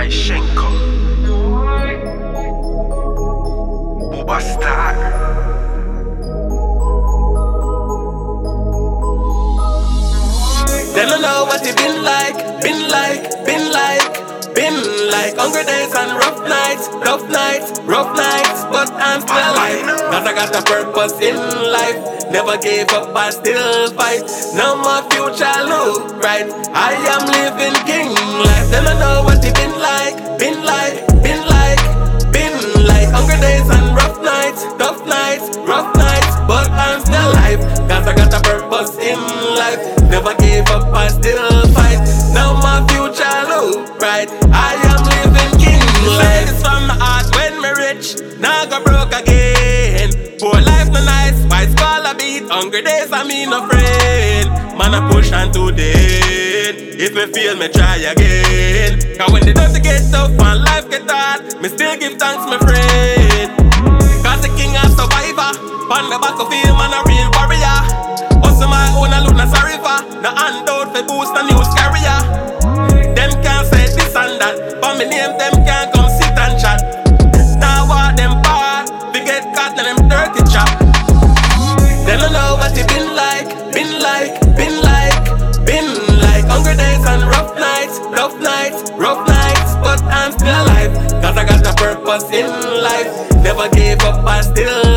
I-Shenko. Buba Star. They don't know what it been like, been like, been like, been like. Hungry days and rough nights, rough nights, rough nights. But I'm still alive, cause I got a purpose in life. Never gave up, I still fight. Now my future look right. I am living king life. They don't know what it been like, been like, been like, been like. Hungry days and rough nights, tough nights, rough nights. But I'm still alive, cause I got a purpose in life. Never gave up, I still fight. Now my future look bright. I am living king life. It's from the heart when me rich, now go broke again. A beat? Hungry days I mean no friend. Man I push on to the. If me fail, me try again. Cause when the dirty get tough and life get hard, me still give thanks, my friend. Cause the king a survivor. On the battlefield, man a real warrior. Hustle my own alone, a sorry for. No handout for boost a news carrier. Them can't say this and that. But me name them can't come sit and chat. Now what them bad, know what it been like, been like, been like, been like. Hungry days and rough nights, rough nights, rough nights. But I'm still alive, cause I got a purpose in life. Never gave up, I still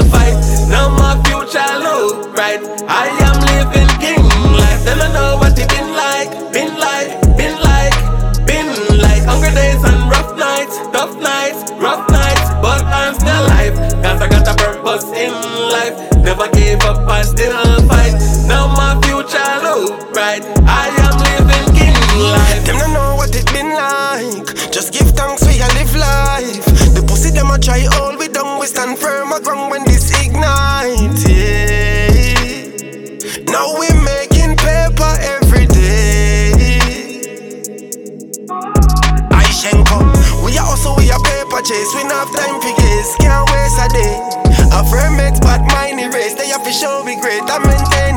Never gave up, I still fight. Now my future look bright. I am living king life. Them don't know what it been like. Just give thanks we a live life. The pussy them a try all we done. We stand firm a ground when this ignite. Yeah. Now we making paper every day. I I-Shenko, we are also we a paper chase. We not have time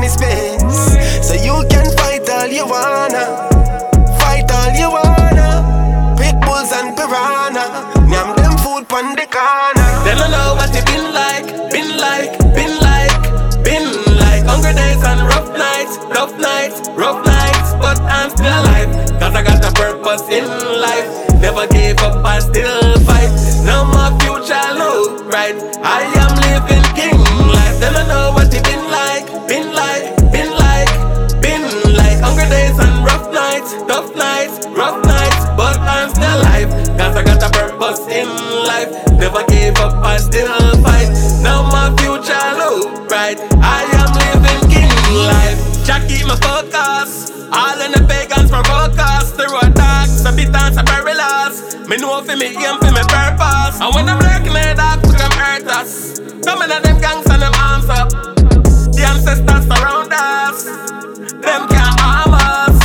the space. So you can fight all you wanna. Fight all you wanna. Pit bulls and piranha. Nyam them food pon the corner. They don't know what it been like, been like, been like, been like. Hungry days and rough nights, rough nights, rough nights. But I'm still alive, cause I got a purpose in life. Never gave up, I still fight. Now my future look bright. I am living king life. They don't know what it been Me know for me aim for me purpose. And when I'm lurking in the dark, to them hurt us. Some of them gangs and them arms up. The ancestors surround us. Them can't harm us.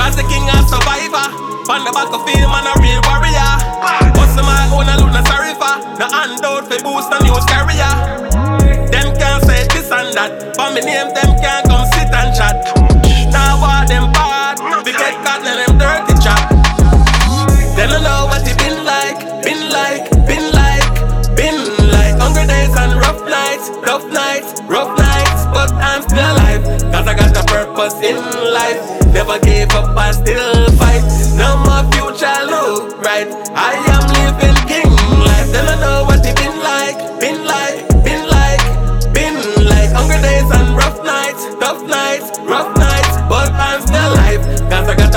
Cause the king a survivor. On the battlefield, man a real warrior. Hustle my own alone, a sorry for. No for boost a news carrier. Them can't say this and that. But me name them can't come sit and chat. Now what them bad, we get caught in them dirty stuff in life. Never gave up, I still fight. Now my future look bright. I am living king life. Then I know what it been like, been like, been like, been like. Hungry days and rough nights, tough nights, rough nights. But I'm still alive, cause I got